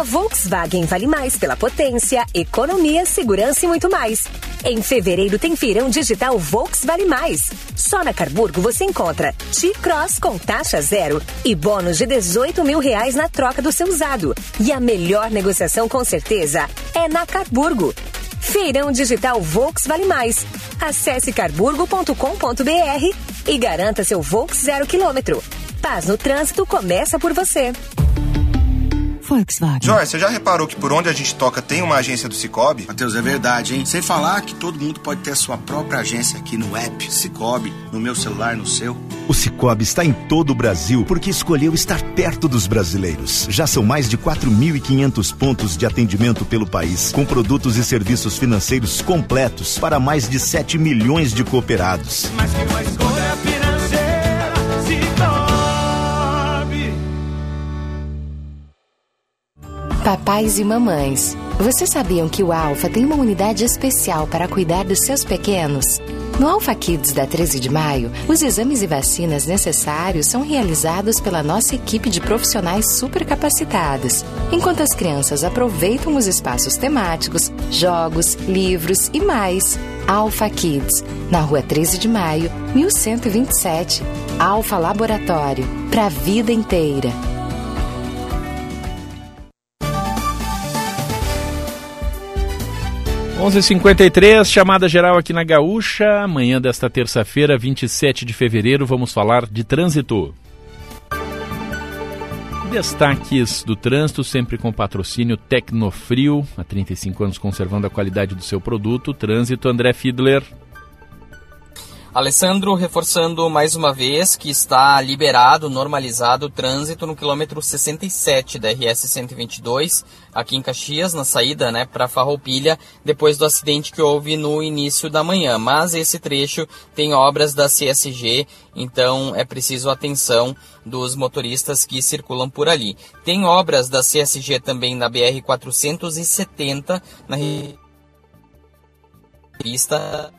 A Volkswagen vale mais pela potência, economia, segurança e muito mais. Em fevereiro tem feirão digital Volks Vale Mais. Só na Carburgo você encontra T-Cross com taxa zero e bônus de 18 mil reais na troca do seu usado. E a melhor negociação com certeza é na Carburgo. Feirão Digital Volks Vale Mais. Acesse carburgo.com.br e garanta seu Volks zero quilômetro. Paz no trânsito começa por você. Volkswagen. Você já reparou que por onde a gente toca tem uma agência do Cicobi? Matheus, é verdade, hein? Sem falar que todo mundo pode ter a sua própria agência aqui no app Cicobi, no meu celular, no seu. O Cicobi está em todo o Brasil porque escolheu estar perto dos brasileiros. Já são mais de 4.500 pontos de atendimento pelo país, com produtos e serviços financeiros completos para mais de 7 milhões de cooperados. Mas que uma Papais e mamães, vocês sabiam que o Alfa tem uma unidade especial para cuidar dos seus pequenos? No Alpha Kids da 13 de maio, os exames e vacinas necessários são realizados pela nossa equipe de profissionais super capacitados, enquanto as crianças aproveitam os espaços temáticos, jogos, livros e mais. Alpha Kids, na rua 13 de maio, 1127. Alpha Laboratório, para a vida inteira. 11:53 chamada geral aqui na Gaúcha. Amanhã desta terça-feira, 27 de fevereiro, vamos falar de trânsito. Destaques do trânsito, sempre com patrocínio Tecnofrio, há 35 anos conservando a qualidade do seu produto. Trânsito, André Fiedler. Alessandro, reforçando mais uma vez que está liberado, normalizado o trânsito no quilômetro 67 da RS 122, aqui em Caxias, na saída né, para Farroupilha, depois do acidente que houve no início da manhã. Mas esse trecho tem obras da CSG, então é preciso atenção dos motoristas que circulam por ali. Tem obras da CSG também na BR 470, na pista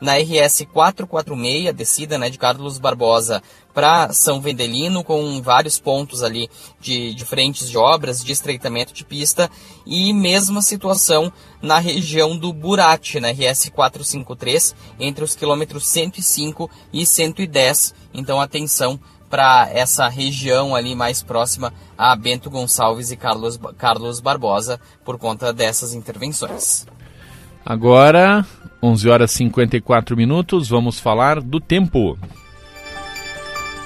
na RS 446, descida né, de Carlos Barbosa para São Vendelino, com vários pontos ali de, frentes de obras, de estreitamento de pista, e mesma situação na região do Burate, na RS 453, entre os quilômetros 105 e 110. Então, atenção para essa região ali mais próxima a Bento Gonçalves e Carlos, Carlos Barbosa por conta dessas intervenções. Agora, 11 horas e 54 minutos, vamos falar do tempo.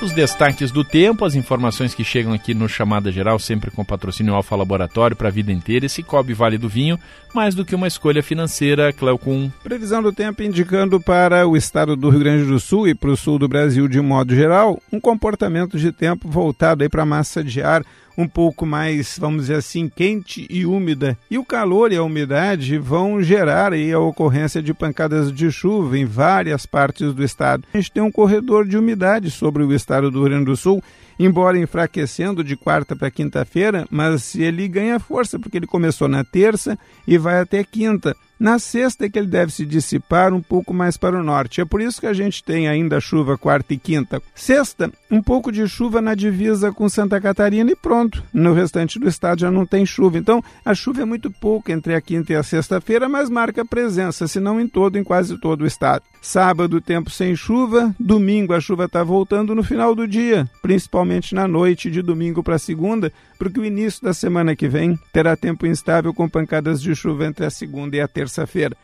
Os destaques do tempo, as informações que chegam aqui no Chamada Geral, sempre com patrocínio Alfa Laboratório para a vida inteira. Esse Cobre Vale do Vinho, mais do que uma escolha financeira, Cleocum. Previsão do tempo indicando para o estado do Rio Grande do Sul e para o sul do Brasil de modo geral, um comportamento de tempo voltado para a massa de ar um pouco mais, vamos dizer assim, quente e úmida. E o calor e a umidade vão gerar aí a ocorrência de pancadas de chuva em várias partes do estado. A gente tem um corredor de umidade sobre o estado do Rio Grande do Sul, embora enfraquecendo de quarta para quinta-feira, mas ele ganha força porque ele começou na terça e vai até quinta. Na sexta é que ele deve se dissipar um pouco mais para o norte. É por isso que a gente tem ainda chuva quarta e quinta. Sexta, um pouco de chuva na divisa com Santa Catarina e pronto. No restante do estado já não tem chuva. Então, a chuva é muito pouco entre a quinta e a sexta-feira, mas marca presença, se não em todo, em quase todo o estado. Sábado, tempo sem chuva. Domingo, a chuva está voltando no final do dia, principalmente na noite de domingo para segunda, porque o início da semana que vem terá tempo instável com pancadas de chuva entre a segunda e a terça-feira.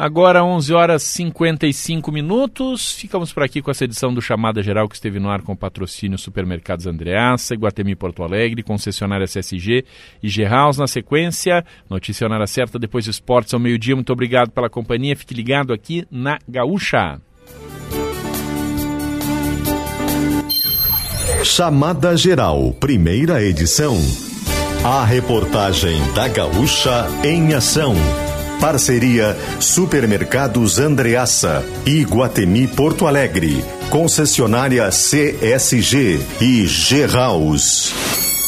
Agora 11 horas 55 minutos. Ficamos por aqui com essa edição do Chamada Geral que esteve no ar com patrocínio Supermercados Andreaça, Guatemi Porto Alegre, concessionária CSG e G-House. Na sequência, notícia na hora certa, depois de esportes ao meio-dia. Muito obrigado pela companhia. Fique ligado aqui na Gaúcha. Chamada Geral, primeira edição. A reportagem da Gaúcha em ação. Parceria Supermercados Andreaça Guatemi Porto Alegre. Concessionária CSG e G-House.